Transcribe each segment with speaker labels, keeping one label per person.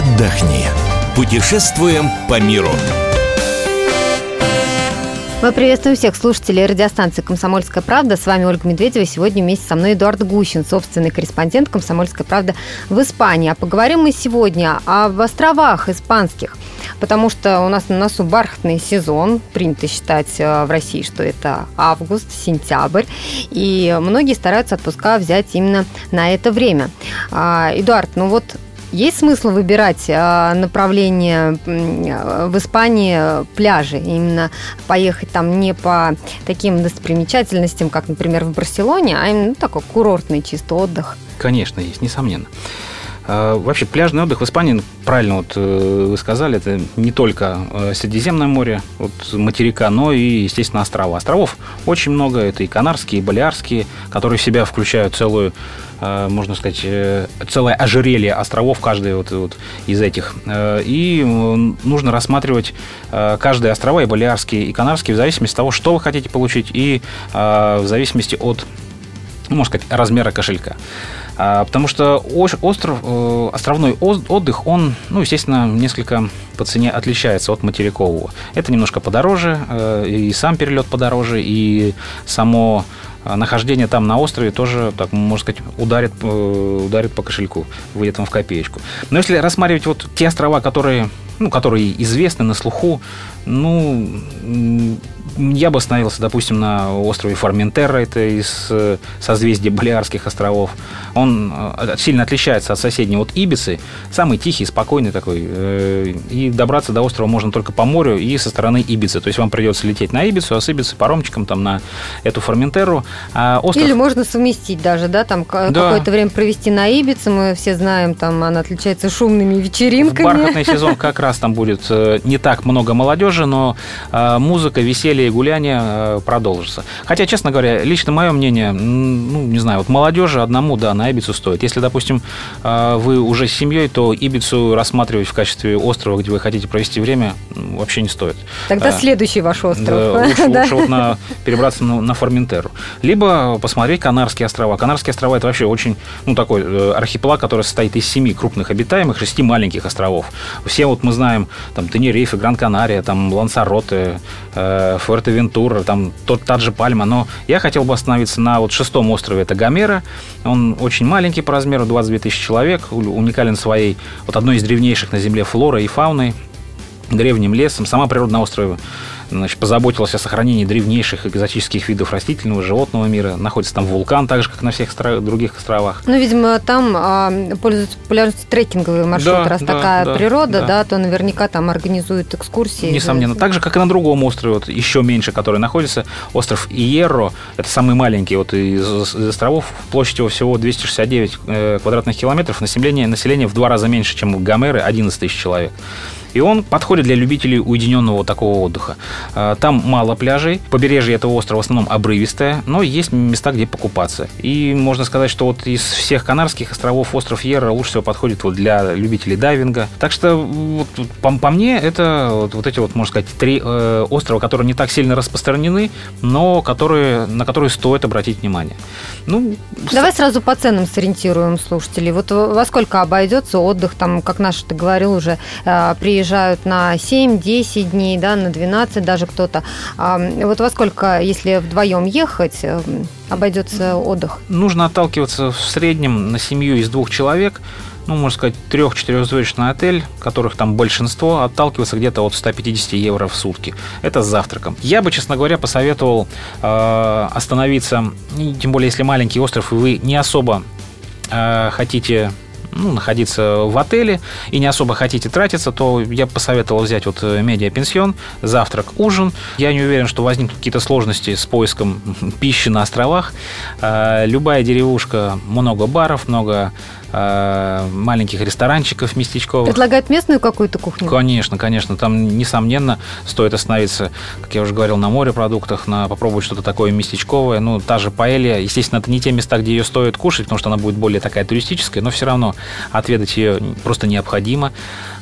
Speaker 1: отдохни. Путешествуем по миру.
Speaker 2: Мы приветствуем всех слушателей радиостанции «Комсомольская правда». С вами Ольга Медведева. Сегодня вместе со мной Эдуард Гущин, собственный корреспондент «Комсомольской правды» в Испании. А поговорим мы сегодня об островах испанских, потому что у нас на носу бархатный сезон. Принято считать э, в России, что это август, сентябрь. И многие стараются отпуска взять именно на это время. А, Эдуард, ну вот есть смысл выбирать а, направление в Испании пляжи, именно поехать там не по таким достопримечательностям, как, например, в Барселоне, а именно ну, такой курортный чисто отдых?
Speaker 3: Конечно, есть, несомненно. А, вообще пляжный отдых в Испании, правильно вот э, вы сказали, это не только э, Средиземное море, вот материка, но и, естественно, острова. Островов очень много, это и Канарские, и Балиарские, которые в себя включают целую Э, можно сказать, целое ожерелье островов, каждый вот, вот из этих. И нужно рассматривать каждые острова, и Балиарские, и Канарские, в зависимости от того, что вы хотите получить, и в зависимости от, ну, можно сказать, размера кошелька. Потому что остров, островной отдых, он, ну, естественно, несколько по цене отличается от материкового. Это немножко подороже, и сам перелет подороже, и само а нахождение там на острове тоже, так можно сказать, ударит, э, ударит по кошельку, выйдет вам в копеечку. Но если рассматривать вот те острова, которые, ну, которые известны на слуху, ну, я бы остановился, допустим, на острове Форментерра, это из э, созвездия Балиарских островов. Он э, сильно отличается от соседнего, от Ибицы. Самый тихий, спокойный такой. Э, и добраться до острова можно только по морю и со стороны Ибицы. То есть вам придется лететь на Ибицу, а с Ибицы паромчиком там на эту Форментерру. А
Speaker 2: остров... Или можно совместить даже, да, там да. какое-то время провести на Ибице. Мы все знаем, там она отличается шумными вечеринками.
Speaker 3: В бархатный сезон как раз там будет не так много молодежи, но музыка, веселье и гуляние э, продолжится. Хотя, честно говоря, лично мое мнение, ну, не знаю, вот молодежи одному, да, на Ибицу стоит. Если, допустим, э, вы уже с семьей, то Ибицу рассматривать в качестве острова, где вы хотите провести время, вообще не стоит.
Speaker 2: Тогда следующий ваш остров.
Speaker 3: Да, лучше, лучше вот на, перебраться на, на Форментеру. Либо посмотреть Канарские острова. Канарские острова это вообще очень, ну, такой архипелаг, который состоит из семи крупных обитаемых, шести маленьких островов. Все вот мы знаем, там, Тенерифе, Гран-Канария, там, Лансароте, э, Фуэртевентура, там тот, та же Пальма. Но я хотел бы остановиться на вот шестом острове, это Гомера. Он очень маленький по размеру, 22 тысячи человек, уникален своей, вот одной из древнейших на Земле флорой и фауной, древним лесом. Сама природа на острове значит, позаботилась о сохранении древнейших экзотических видов растительного животного мира. Находится там вулкан, так же, как на всех других островах.
Speaker 2: Ну, видимо, там а, пользуются популярностью трекинговые маршруты. Да, Раз да, такая да, природа, да. да, то наверняка там организуют экскурсии.
Speaker 3: Несомненно. Так же, как и на другом острове, вот, еще меньше, который находится, остров Иерро. Это самый маленький вот из, из островов. Площадь его всего 269 э, квадратных километров. Население, население в два раза меньше, чем у Гомеры, 11 тысяч человек. И он подходит для любителей уединенного такого отдыха. А, там мало пляжей, побережье этого острова в основном обрывистое, но есть места, где покупаться. И можно сказать, что вот из всех Канарских островов остров Ерра лучше всего подходит вот для любителей дайвинга. Так что вот, по, по мне это вот, вот эти вот, можно сказать, три э, острова, которые не так сильно распространены, но которые, на которые стоит обратить внимание.
Speaker 2: Ну, Давай сразу по ценам сориентируем слушателей. Вот во сколько обойдется отдых, там, как наш ты говорил уже, э, при приезжают на 7-10 дней, да, на 12 даже кто-то. А вот во сколько, если вдвоем ехать, э, обойдется отдых?
Speaker 3: Нужно отталкиваться в среднем на семью из двух человек ну, можно сказать, трех-четырехзвездочный отель, которых там большинство, отталкивается где-то от 150 евро в сутки. Это с завтраком. Я бы, честно говоря, посоветовал э, остановиться, тем более, если маленький остров, и вы не особо э, хотите ну, находиться в отеле и не особо хотите тратиться, то я посоветовал взять вот э, медиа-пенсион, завтрак, ужин. Я не уверен, что возникнут какие-то сложности с поиском пищи на островах. Э, любая деревушка, много баров, много маленьких ресторанчиков местечковых.
Speaker 2: Предлагают местную какую-то кухню?
Speaker 3: Конечно, конечно. Там, несомненно, стоит остановиться, как я уже говорил, на морепродуктах, на попробовать что-то такое местечковое. Ну, та же паэлья. Естественно, это не те места, где ее стоит кушать, потому что она будет более такая туристическая, но все равно отведать ее просто необходимо.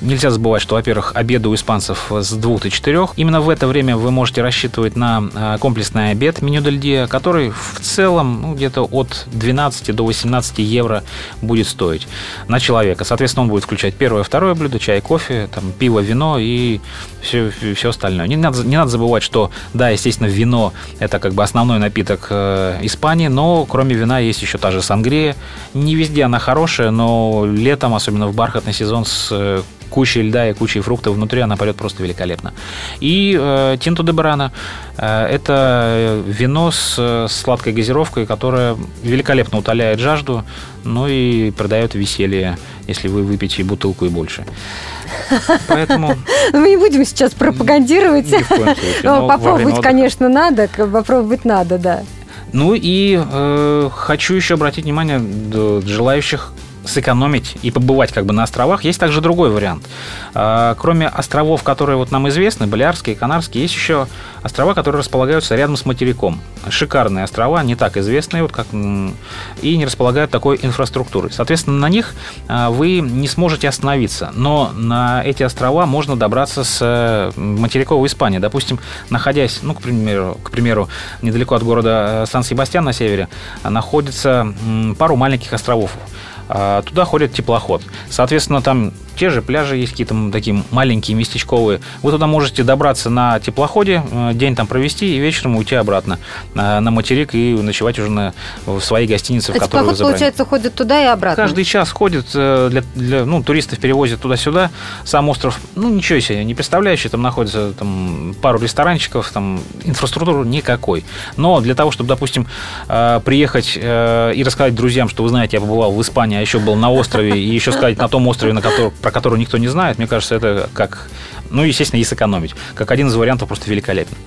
Speaker 3: Нельзя забывать, что, во-первых, обеды у испанцев с двух до четырех. Именно в это время вы можете рассчитывать на э, комплексный обед меню Дель Диа, который в целом ну, где-то от 12 до 18 евро будет стоить стоить на человека. Соответственно, он будет включать первое, второе блюдо, чай, кофе, там, пиво, вино и все, все остальное. Не надо, не надо забывать, что, да, естественно, вино – это как бы основной напиток э, Испании, но кроме вина есть еще та же сангрия. Не везде она хорошая, но летом, особенно в бархатный сезон с э, кучей льда и кучей фруктов внутри, она пойдет просто великолепно. И э, Тинто де Барана э, это вино с э, сладкой газировкой, которая великолепно утоляет жажду, ну и придает веселье, если вы выпьете бутылку и больше.
Speaker 2: Поэтому... Мы не будем сейчас пропагандировать. Попробовать, конечно, надо, попробовать надо, да.
Speaker 3: Ну и э, хочу еще обратить внимание желающих сэкономить и побывать как бы на островах, есть также другой вариант. А, кроме островов, которые вот нам известны, Балиарские, Канарские, есть еще острова, которые располагаются рядом с материком. Шикарные острова, не так известные, вот как, и не располагают такой инфраструктурой. Соответственно, на них а, вы не сможете остановиться, но на эти острова можно добраться с э, материковой Испании. Допустим, находясь, ну, к примеру, к примеру недалеко от города э, Сан-Себастьян на севере, находится пару маленьких островов. А, туда ходит теплоход. Соответственно, там те же пляжи есть какие-то такие маленькие, местечковые. Вы туда можете добраться на теплоходе, э, день там провести и вечером уйти обратно на, на материк и ночевать уже на, в своей гостинице,
Speaker 2: а
Speaker 3: в которой вы
Speaker 2: забрали. получается, ходит туда и обратно?
Speaker 3: Каждый час ходит, э, для, для, ну, туристов перевозят туда-сюда. Сам остров, ну, ничего себе, не представляющий, там находится там, пару ресторанчиков, там инфраструктуры никакой. Но для того, чтобы, допустим, э, приехать и рассказать друзьям, что вы знаете, я побывал в Испании, а еще был на острове, и еще сказать на том острове, на котором, про который никто не знает, мне кажется, это как, ну, естественно, и сэкономить. Как один из вариантов просто великолепный.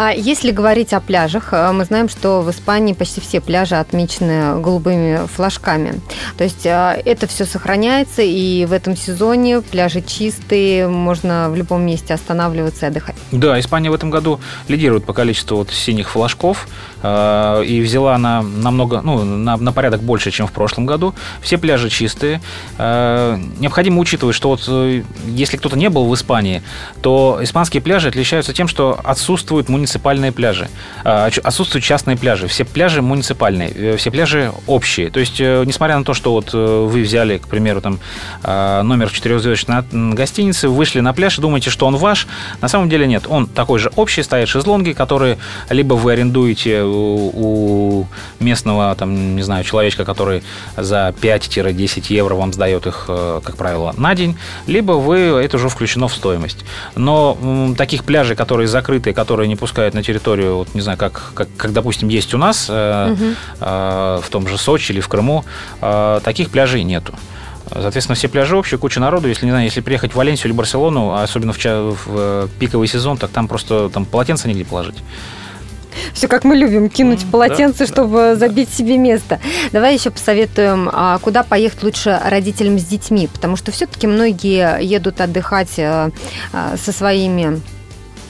Speaker 2: А если говорить о пляжах, э, мы знаем, что в Испании почти все пляжи отмечены голубыми флажками. То есть э, это все сохраняется, и в этом сезоне пляжи чистые, можно в любом месте останавливаться и отдыхать.
Speaker 3: Да, Испания в этом году лидирует по количеству вот синих флажков э, и взяла на намного, ну, на, на порядок больше, чем в прошлом году. Все пляжи чистые. Необходимо учитывать, что вот если кто-то не был в Испании, то испанские пляжи отличаются тем, что отсутствует муниципальный муниципальные пляжи. А, отсутствуют частные пляжи. Все пляжи муниципальные, э, все пляжи общие. То есть, э, несмотря на то, что вот э, вы взяли, к примеру, там а, номер четырехзвездочной гостинице, вышли на пляж и думаете, что он ваш, на самом деле нет. Он такой же общий, стоят шезлонги, которые либо вы арендуете у местного, там, не знаю, человечка, который за 5-10 евро вам сдает их, как правило, на день, либо вы, это уже включено в стоимость. Но таких пляжей, которые закрытые, которые не пускают на территорию, вот не знаю, как, как, как допустим, есть у нас э, угу. э, в том же Сочи или в Крыму, э, таких пляжей нету. Соответственно, все пляжи общие, куча народу. Если, не знаю, если приехать в Валенсию или Барселону, особенно в, в э, пиковый сезон, так там просто там полотенце негде положить.
Speaker 2: Все как мы любим, кинуть полотенце, да, чтобы да, забить да. себе место. Давай еще посоветуем, а, куда поехать лучше родителям с детьми, потому что все-таки многие едут отдыхать э, э, со своими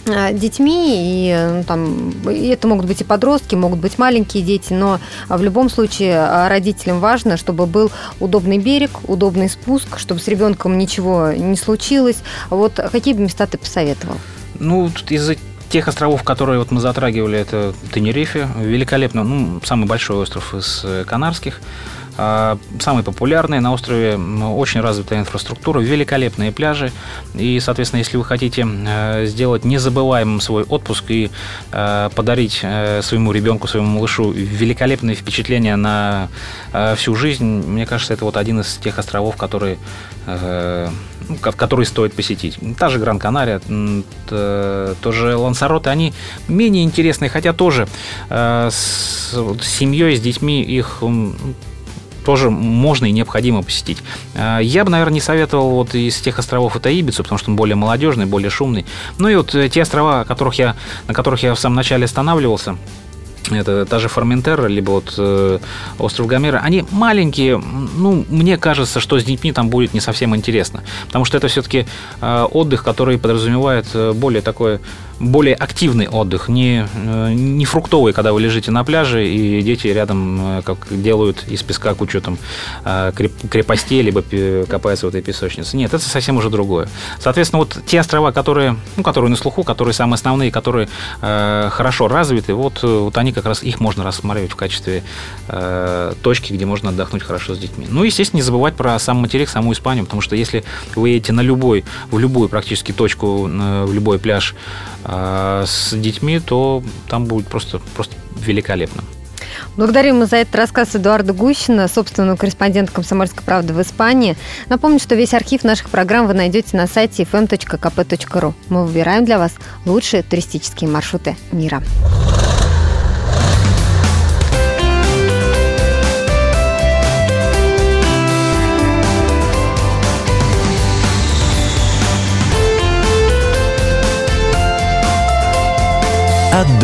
Speaker 2: Э, детьми, и ну, там и это могут быть и подростки, могут быть маленькие дети, но в любом случае родителям важно, чтобы был удобный берег, удобный спуск, чтобы с ребенком ничего не случилось. Вот какие бы места ты посоветовал?
Speaker 3: Ну, тут из тех островов, которые вот мы затрагивали, это Тенерифе, великолепно, ну, самый большой остров из э, Канарских. А, самый популярный на острове, очень развитая инфраструктура, великолепные пляжи. И, соответственно, если вы хотите э, сделать незабываемым свой отпуск и э, подарить э, своему ребенку, своему малышу великолепные впечатления на всю жизнь, мне кажется, это вот один из тех островов, которые ну, который стоит посетить. Та же Гран-Канария, тоже Лансароты, они менее интересные, хотя тоже с семьей, с детьми их тоже можно и необходимо посетить. А, я бы, наверное, не советовал вот из тех островов это Ибицу, потому что он более молодежный, более шумный. Ну и вот э, те острова, которых я, на которых я в самом начале останавливался, это та же Форментера, либо вот э, остров Гомера, они маленькие, ну, мне кажется, что с детьми там будет не совсем интересно, потому что это все-таки э, отдых, который подразумевает э, более такое более активный отдых, не, э, не фруктовый, когда вы лежите на пляже, и дети рядом э, как делают из песка кучу там э, крепостей, либо копаются в этой песочнице. Нет, это совсем уже другое. Соответственно, вот те острова, которые, ну, которые на слуху, которые самые основные, которые э, хорошо развиты, вот, вот они как раз их можно рассматривать в качестве э, точки, где можно отдохнуть хорошо с детьми. Ну, естественно, не забывать про сам материк, саму Испанию, потому что если вы едете на любой, в любую практически точку, в любой пляж э, с детьми, то там будет просто, просто великолепно.
Speaker 2: Благодарим мы за этот рассказ Эдуарда Гущина, собственного корреспондента «Комсомольской правды» в Испании. Напомню, что весь архив наших программ вы найдете на сайте fm.kp.ru. Мы выбираем для вас лучшие туристические маршруты мира.